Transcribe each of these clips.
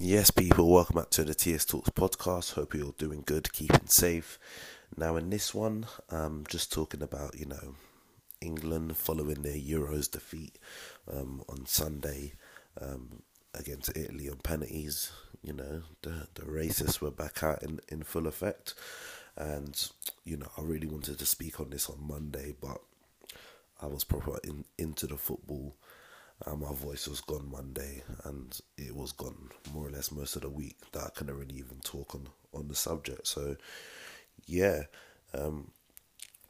Yes, people, welcome back to the TS Talks podcast. Hope you're doing good, keeping safe. Now, in this one, I'm just talking about, you know, England following their Euros defeat um, on Sunday um, against Italy on penalties. You know, the, the racists were back out in, in full effect. And, you know, I really wanted to speak on this on Monday, but I was proper in, into the football uh, my voice was gone Monday, and it was gone more or less most of the week that I couldn't really even talk on on the subject. So, yeah, um,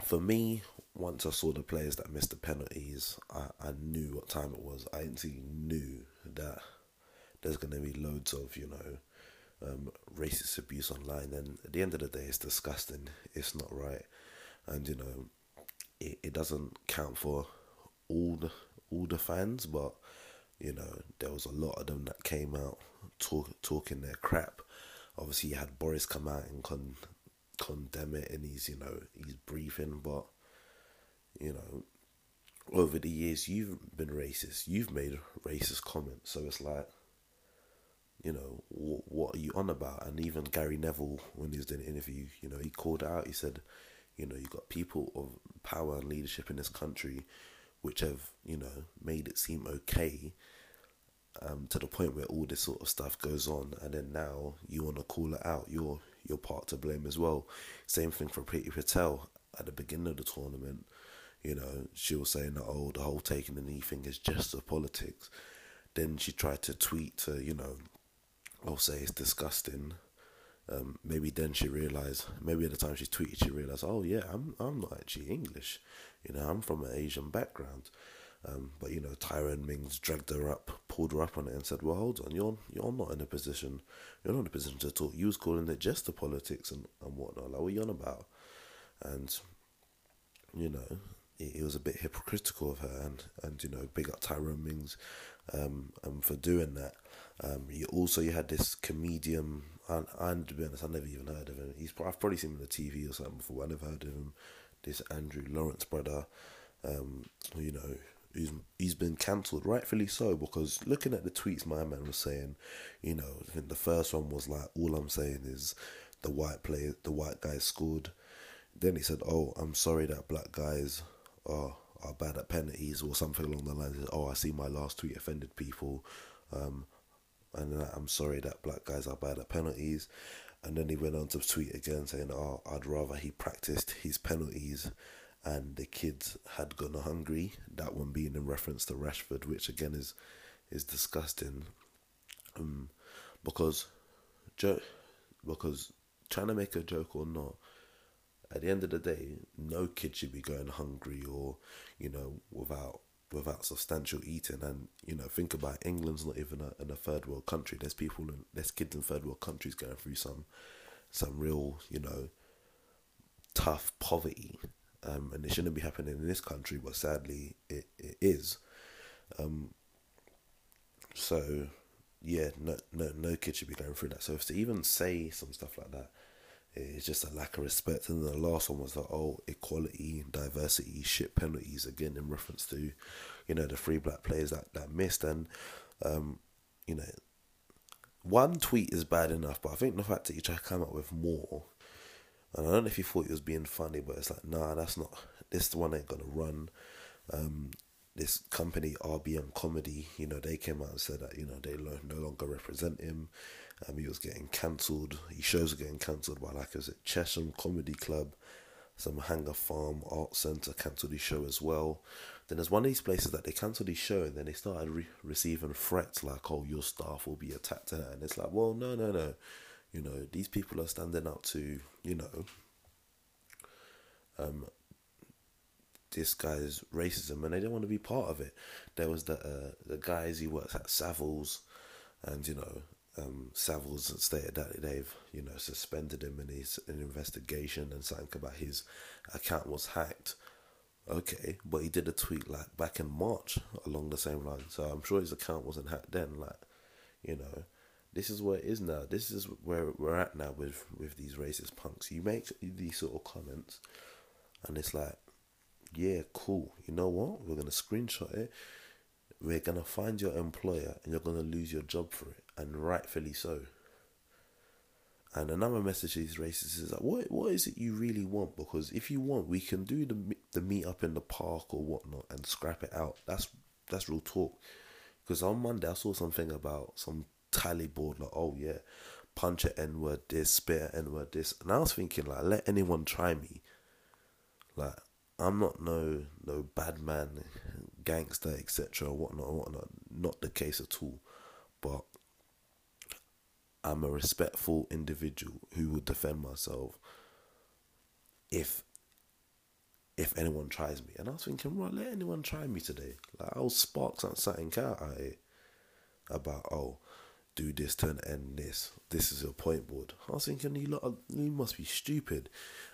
for me, once I saw the players that missed the penalties, I, I knew what time it was. I instantly knew that there's going to be loads of you know um, racist abuse online, and at the end of the day, it's disgusting. It's not right, and you know, it, it doesn't count for all the all the fans, but you know there was a lot of them that came out talk, talking their crap. Obviously, you had Boris come out and con, condemn it, and he's you know he's briefing, but you know over the years you've been racist, you've made racist comments, so it's like you know, what, what are you on about? And even Gary Neville, when he was doing an interview, you know, he called out, he said, you know, you got people of power and leadership in this country which have you know made it seem okay um, to the point where all this sort of stuff goes on, and then now you want to call it out. You're you're part to blame as well. Same thing for Priti Patel at the beginning of the tournament. You know, she was saying that oh, the whole taking the knee thing is just a politics. Then she tried to tweet to you know, I'll say it's disgusting. Um, maybe then she realized. Maybe at the time she tweeted, she realized, oh yeah, I'm I'm not actually English. You know, I'm from an Asian background. Um, but you know, Tyrone Mings dragged her up, pulled her up on it, and said, "Well, hold on, you're you're not in a position, you're not in a position to talk. You was calling it just the politics and and whatnot. Like, what are you on about?" And you know, it, it was a bit hypocritical of her, and and you know, big up Tyrone Mings, um, um, for doing that. Um, you also you had this comedian, and, and to be honest, I never even heard of him. He's I've probably seen him on the TV or something before. I never heard of him this Andrew Lawrence brother, um, you know, he's he's been cancelled, rightfully so, because looking at the tweets my man was saying, you know, I think the first one was like, all I'm saying is the white player, the white guy scored. Then he said, oh, I'm sorry that black guys are are bad at penalties or something along the lines. Of, oh, I see my last tweet offended people, um, and I'm sorry that black guys are bad at penalties. And then he went on to tweet again saying, "Oh, I'd rather he practiced his penalties." And the kids had gone hungry. That one being in reference to Rashford, which again is is disgusting. Um, because joke, because trying to make a joke or not, at the end of the day, no kid should be going hungry or you know without without substantial eating. And you know, think about it, England's not even a, in a third world country. There's people, in, there's kids in third world countries going through some, some real, you know, tough poverty. Um, and it shouldn't be happening in this country, but sadly, it, it is. Um, so, yeah, no, no, no kid should be going through that. So, if to even say some stuff like that, it's just a lack of respect. And then the last one was the oh, equality, diversity, shit penalties again in reference to, you know, the three black players that, that missed. And, um, you know, one tweet is bad enough, but I think the fact that you try to come up with more, and I don't know if you thought he was being funny, but it's like, nah, that's not, this one ain't gonna run. Um, this company RBM Comedy, you know, they came out and said that you know they no longer represent him. Um, he was getting cancelled. His shows were getting cancelled by like is it Chesham Comedy Club, some Hanger Farm Art Centre cancelled his show as well. Then there's one of these places that they cancelled his show and then they started re- receiving threats like, "Oh, your staff will be attacked," and it's like, well, no, no, no. You know, these people are standing up to you know um, this guy's racism and they don't want to be part of it. There was the uh, the guys he works at Savills, and you know um, Savills stated that they've you know suspended him and he's an investigation and something about his account was hacked. Okay, but he did a tweet like back in March along the same line, so I'm sure his account wasn't hacked then. Like, you know, this is where it is now. This is where we're at now with with these racist punks. You make these sort of comments, and it's like yeah, cool. You know what? We're gonna screenshot it. We're gonna find your employer, and you're gonna lose your job for it. and rightfully so. And another message to these racists is like, what what is it you really want? Because if you want, we can do the the meet up in the park or whatnot and scrap it out. That's that's real talk. Because on Monday I saw something about some tally board like, oh yeah, punch a N word this, spit a N N word this, and I was thinking like, let anyone try me. Like I'm not no no bad man, gangster, etc. Whatnot, whatnot. Not the case at all. But I'm a respectful individual who will defend myself if if anyone tries me. And I was thinking, right, let anyone try me today. Like I'll spark something out at it about oh, do this, turn end this. This is a point board. I was thinking, you lot, you must be stupid.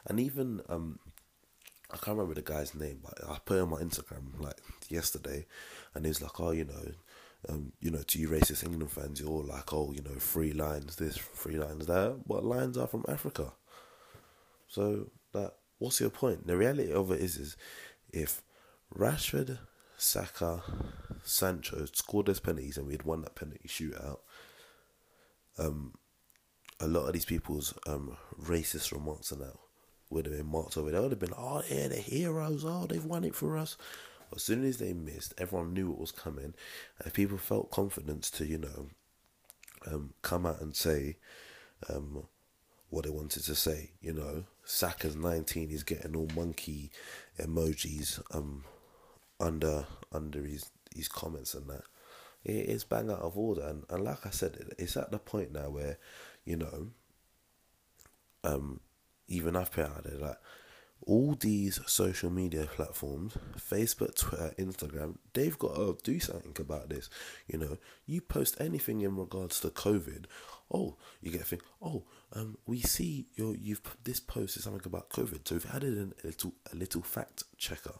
And even um, I can't remember the guy's name, but I put on my Instagram like yesterday, and he's like, oh, you know, um, you know, to you racist England fans, you're all like, oh, you know, Three Lions this, Three Lions that. But lines are from Africa. So that what's your point? The reality of it is, is if Rashford, Saka, Sancho scored those penalties and we'd won that penalty shootout, um, a lot of these people's um racist remarks are now would have been marked over. They would have been, oh, yeah, the heroes. Oh, they've won it for us. As soon as they missed, everyone knew what was coming, and people felt confidence to, you know, um, come out and say um, what they wanted to say. You know, Saka's nineteen. He's getting all monkey emojis um, under under his his comments and that. It is bang out of order, and, and like I said, it's at the point now where, you know, um, even I've out like all these social media platforms, Facebook, Twitter, Instagram, they've got to do something about this. You know, you post anything in regards to COVID, oh, you get a thing. Oh, um, we see your you've this post is something about COVID, so we've added in a little a little fact checker.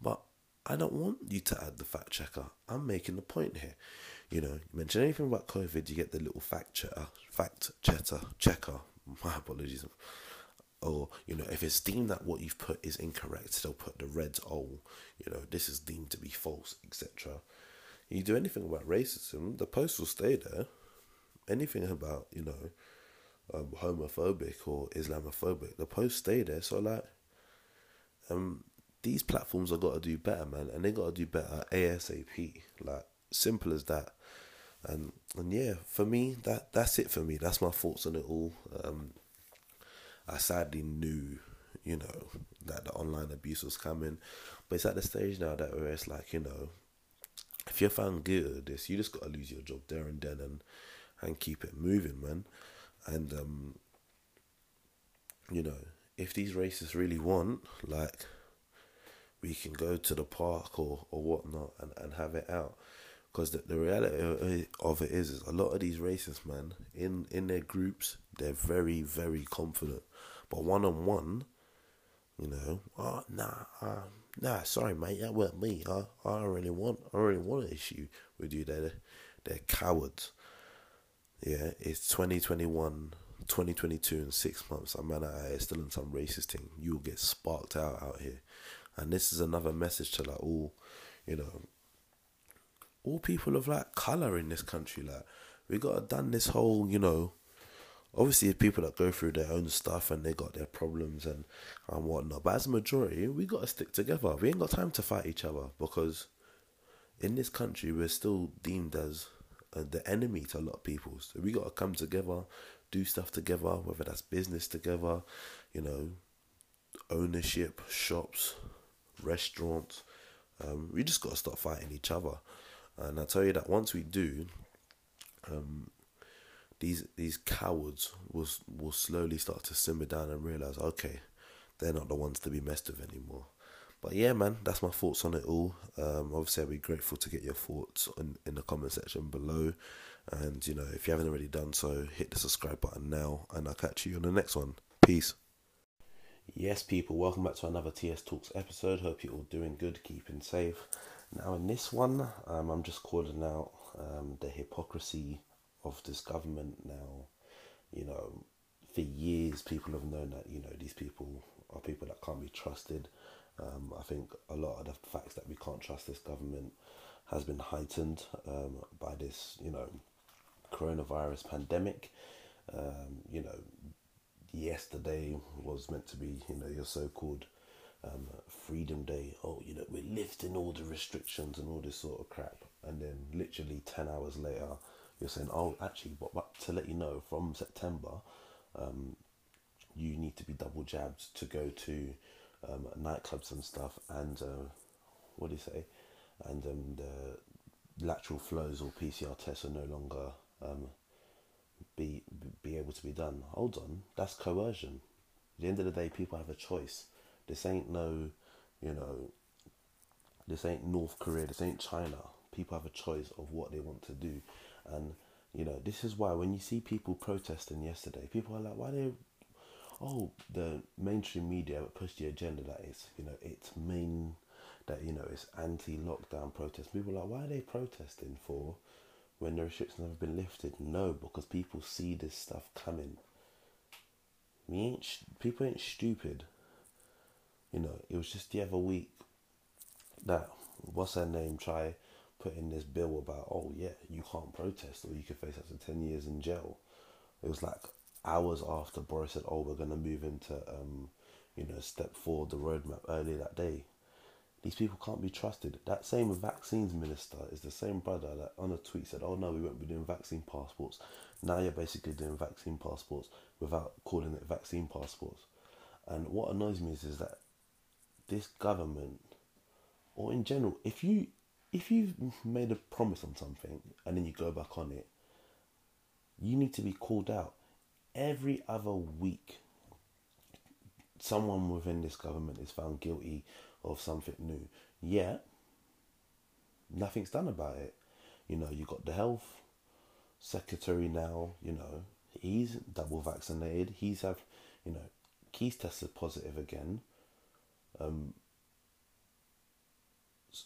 But I don't want you to add the fact checker. I'm making the point here. You know, you mention anything about COVID, you get the little fact checker, fact checker, checker. My apologies. Or you know if it's deemed that what you've put is incorrect they'll put the red oh you know this is deemed to be false etc you do anything about racism the post will stay there. Anything about you know um, homophobic or islamophobic the post stay there. So like um these platforms have got to do better man and they got to do better asap like simple as that and and yeah for me that that's it for me that's my thoughts on it all um I sadly knew, you know, that the online abuse was coming. But it's at the stage now that where it's like, you know, if you're found guilty of this, you just gotta lose your job there and then and and keep it moving, man. And um, you know, if these racists really want, like, we can go to the park or or whatnot and and have it out. Because the, the reality of it is, is a lot of these racists, man, in, in their groups, they're very, very confident. But one on one, you know, oh, nah, uh, nah, sorry, mate, that weren't me. I, I don't really want, I really want an issue with you. They're, they're cowards. Yeah, it's 2021, 2022 in six months. I'm man here still in some racist thing. You'll get sparked out out here. And this is another message to like all, you know, all people of like color in this country. Like we got to done this whole, you know. Obviously, people that go through their own stuff and they got their problems and and whatnot. But as a majority, we got to stick together. We ain't got time to fight each other because in this country we're still deemed as uh, the enemy to a lot of people. So we got to come together, do stuff together, whether that's business together, you know, ownership, shops, restaurants. Um, we just got to stop fighting each other. And I tell you that once we do, um, these these cowards will will slowly start to simmer down and realize, okay, they're not the ones to be messed with anymore. But yeah, man, that's my thoughts on it all. Um, obviously, I'd be grateful to get your thoughts in, in the comment section below. And you know, if you haven't already done so, hit the subscribe button now, and I'll catch you on the next one. Peace. Yes, people, welcome back to another TS Talks episode. Hope you're all doing good, keeping safe. Now, in this one, um, I'm just calling out um, the hypocrisy of this government. Now, you know, for years, people have known that you know these people are people that can't be trusted. Um, I think a lot of the facts that we can't trust this government has been heightened um, by this, you know, coronavirus pandemic. Um, you know, yesterday was meant to be, you know, your so-called um, Freedom Day. Oh, you know, we're lifting all the restrictions and all this sort of crap. And then literally 10 hours later, you're saying, oh, actually, but, but to let you know, from September, um, you need to be double jabbed to go to um, nightclubs and stuff. And uh, what do you say? And um, the lateral flows or PCR tests are no longer um, be be able to be done. Hold on, that's coercion. At the end of the day, people have a choice. This ain't no, you know, this ain't North Korea, this ain't China. People have a choice of what they want to do. And, you know, this is why when you see people protesting yesterday, people are like, why they, oh, the mainstream media pushed the agenda that is, you know, it's main, that, you know, it's anti lockdown protest. People are like, why are they protesting for when the restrictions have been lifted? No, because people see this stuff coming. We ain't, people ain't stupid. You know, it was just the other week that what's her name try putting this bill about oh yeah you can't protest or you could face up to ten years in jail. It was like hours after Boris said oh we're gonna move into um you know step four the roadmap earlier that day. These people can't be trusted. That same vaccines minister is the same brother that on a tweet said, "Oh no, we won't be doing vaccine passports." Now you're basically doing vaccine passports without calling it vaccine passports. And what annoys me is, is that this government, or in general, if you if you've made a promise on something and then you go back on it, you need to be called out. Every other week, someone within this government is found guilty of something new. Yet, nothing's done about it. You know, you got the health secretary now, you know, he's double vaccinated. He's have, you know, he's tested positive again. Um,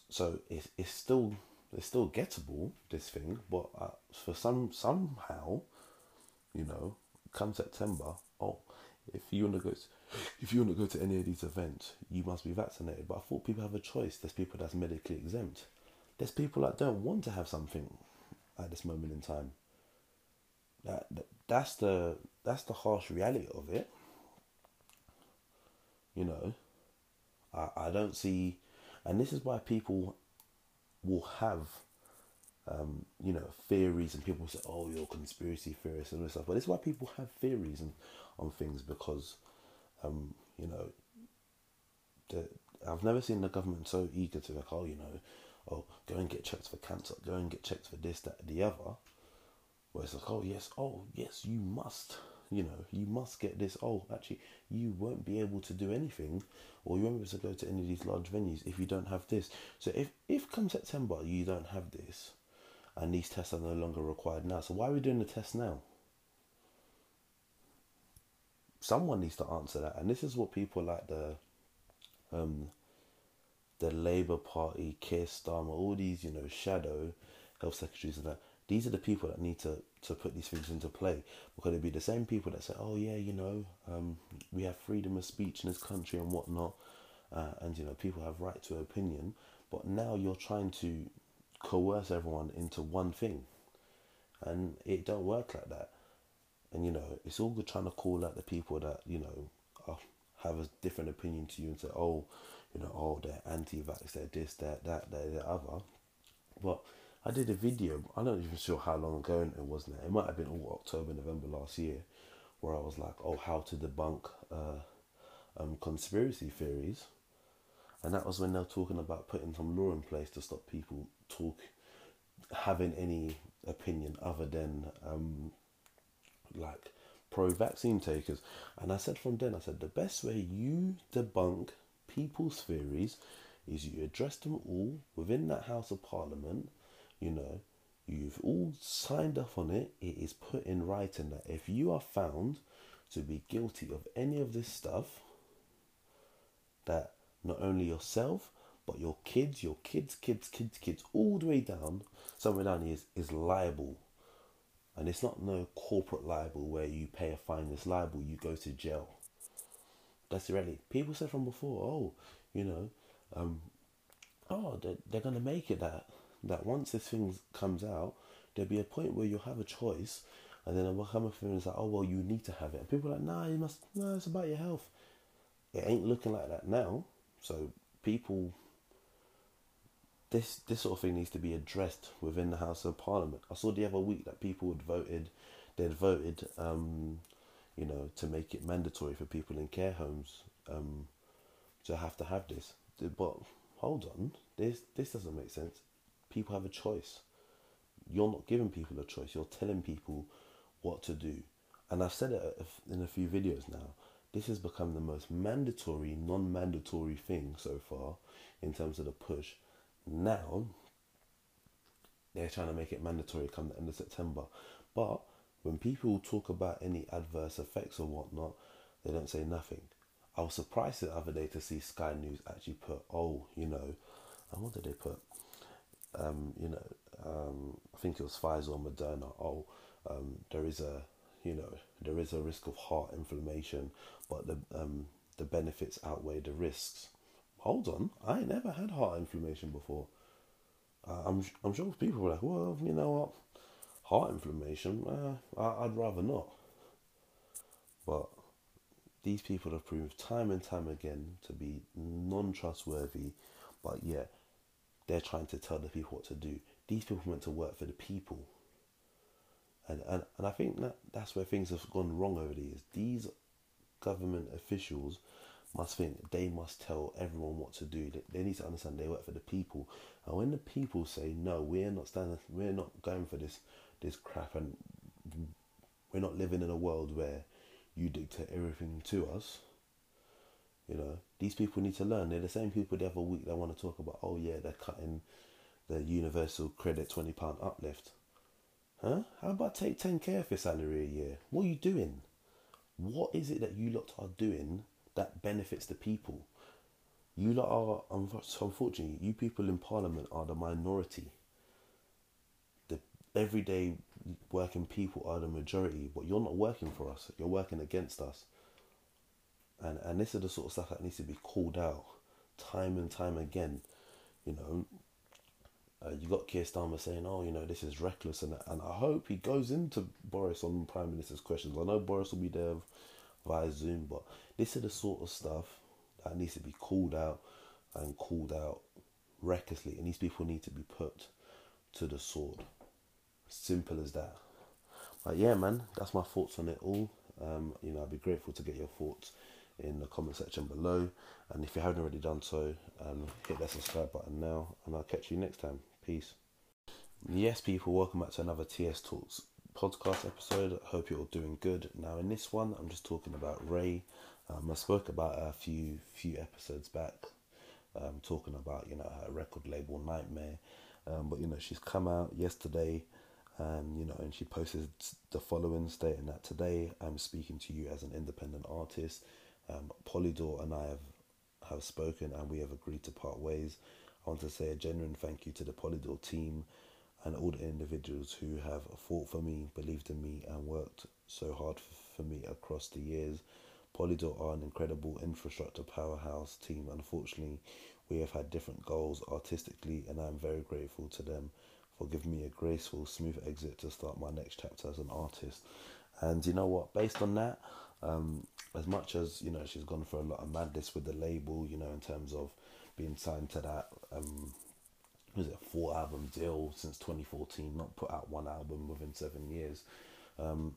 so it's, it's still it's still gettable this thing, but uh, for some somehow, you know, come September, oh, if you want to go, to, if you want to go to any of these events, you must be vaccinated. But I thought people have a choice. There's people that's medically exempt. There's people that don't want to have something at this moment in time. That, that that's the that's the harsh reality of it. You know, I, I don't see, and this is why people will have, um, you know, theories, and people say, "Oh, you're conspiracy theorists and all this stuff." But this is why people have theories and on things because, um, you know, the, I've never seen the government so eager to like, oh, you know, oh, go and get checked for cancer, go and get checked for this, that, the other. Where it's like, oh yes, oh yes, you must you know, you must get this. Oh, actually, you won't be able to do anything, or you won't be able to go to any of these large venues if you don't have this. So if if come September you don't have this, and these tests are no longer required now, so why are we doing the test now? Someone needs to answer that, and this is what people like the, um, the Labour Party, Keir Starmer, all these you know shadow health secretaries and that these are the people that need to, to put these things into play because it'd be the same people that say, oh, yeah, you know, um, we have freedom of speech in this country and whatnot, uh, and, you know, people have right to opinion. But now you're trying to coerce everyone into one thing, and it don't work like that. And, you know, it's all good trying to call out the people that, you know, are, have a different opinion to you and say, oh, you know, oh, they're anti-vax, they're this, they're that, they're the other. But I did a video. I'm not even sure how long ago it was now. It might have been all October, November last year, where I was like, "Oh, how to debunk uh, um, conspiracy theories," and that was when they were talking about putting some law in place to stop people talk having any opinion other than um, like pro-vaccine takers. And I said from then, I said the best way you debunk people's theories is you address them all within that House of Parliament you know, you've all signed up on it. It is put in writing that if you are found to be guilty of any of this stuff, that not only yourself, but your kids, your kids, kids, kids, kids, all the way down, somewhere down here is, is liable. And it's not no corporate libel where you pay a fine, it's liable, you go to jail. That's the reality. People said from before, oh, you know, um, oh, they're, they're going to make it that that once this thing comes out, there'll be a point where you'll have a choice, and then will come and it's like, oh well, you need to have it, and people are like, nah, you must, no, it's about your health. It ain't looking like that now, so people. This this sort of thing needs to be addressed within the House of Parliament. I saw the other week that people had voted, they'd voted, um, you know, to make it mandatory for people in care homes um, to have to have this. But hold on, this this doesn't make sense. People have a choice. You're not giving people a choice. You're telling people what to do. And I've said it in a few videos now. This has become the most mandatory, non-mandatory thing so far in terms of the push. Now they're trying to make it mandatory come the end of September. But when people talk about any adverse effects or whatnot, they don't say nothing. I was surprised the other day to see Sky News actually put, oh, you know, and what did they put? Um, you know, um, I think it was Pfizer or Moderna. Oh, um, there is a, you know, there is a risk of heart inflammation, but the um, the benefits outweigh the risks. Hold on, I never had heart inflammation before. Uh, I'm I'm sure people were like, well, you know what, heart inflammation, uh, I, I'd rather not. But these people have proved time and time again to be non trustworthy, but yet they're trying to tell the people what to do. These people meant to work for the people. And, and, and I think that that's where things have gone wrong over the years. These government officials must think they must tell everyone what to do. They, they need to understand they work for the people. And when the people say no, we're not standing, we're not going for this this crap, and we're not living in a world where you dictate everything to us. You know, these people need to learn. They're the same people the other week that want to talk about, oh yeah, they're cutting the universal credit twenty pound uplift. Huh? How about take ten k off your salary a year? What are you doing? What is it that you lot are doing that benefits the people? You lot are unfortunately, you people in Parliament are the minority. The everyday working people are the majority, but you're not working for us. You're working against us. And and this is the sort of stuff that needs to be called out time and time again. You know, uh, you got Keir Starmer saying, "Oh, you know, this is reckless," and and I hope he goes into Boris on Prime Minister's questions. I know Boris will be there via Zoom, but this is the sort of stuff that needs to be called out and called out recklessly, and these people need to be put to the sword. Simple as that. But yeah, man, that's my thoughts on it all. Um, you know, I'd be grateful to get your thoughts in the comment section below. And if you haven't already done so, um, hit that subscribe button now, and I'll catch you next time. Peace. Yes, people, welcome back to another TS Talks podcast episode. I hope you're all doing good. Now, in this one, I'm just talking about Raye. Um, I spoke about a few few episodes back, um, talking about you know her record label Nightmare. Um, but you know she's come out yesterday and you know, and she posted the following stating that today I'm speaking to you as an independent artist. Um, Polydor and I have have spoken, and we have agreed to part ways. I want to say a genuine thank you to the Polydor team and all the individuals who have fought for me, believed in me, and worked so hard for me across the years. Polydor are an incredible infrastructure powerhouse team. Unfortunately, we have had different goals artistically, and I'm very grateful to them for giving me a graceful, smooth exit to start my next chapter as an artist. And you know what? Based on that, um, as much as you know, she's gone for a lot of madness with the label. You know, in terms of being signed to that, um, was it a four album deal since 2014? Not put out one album within seven years. Um,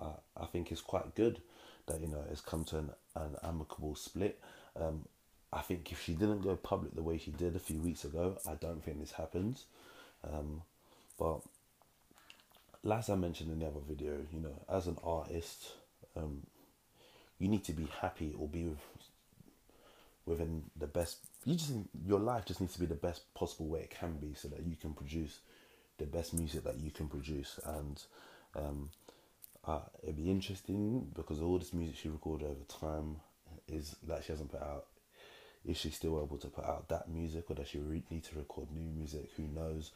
I, I think it's quite good that you know it's come to an, an amicable split. Um, I think if she didn't go public the way she did a few weeks ago, I don't think this happens. Um, but as I mentioned in the other video, you know, as an artist, um, you need to be happy or be with, within the best. You just your life just needs to be the best possible way it can be, so that you can produce the best music that you can produce. And um, uh, it'd be interesting because all this music she recorded over time is that she hasn't put out. Is she still able to put out that music, or does she re- need to record new music? Who knows?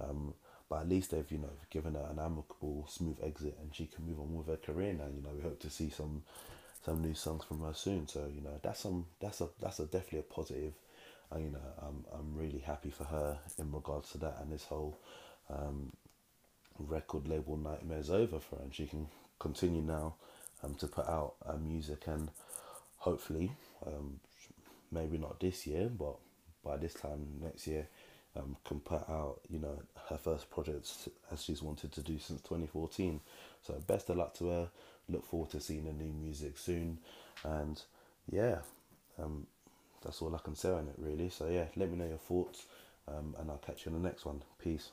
Um, but at least they've you know given her an amicable, smooth exit, and she can move on with her career now. You know, we hope to see some some new songs from her soon. So you know, that's some that's a that's a definitely a positive. You know, I'm I'm really happy for her in regards to that and this whole um, record label nightmares over for her, and she can continue now um, to put out uh, music and hopefully, um, maybe not this year, but by this time next year, um, can put out you know her first projects as she's wanted to do since 2014. So best of luck to her. Look forward to seeing the new music soon, and yeah, um, that's all I can say on it really. So yeah, let me know your thoughts, um, and I'll catch you in the next one. Peace.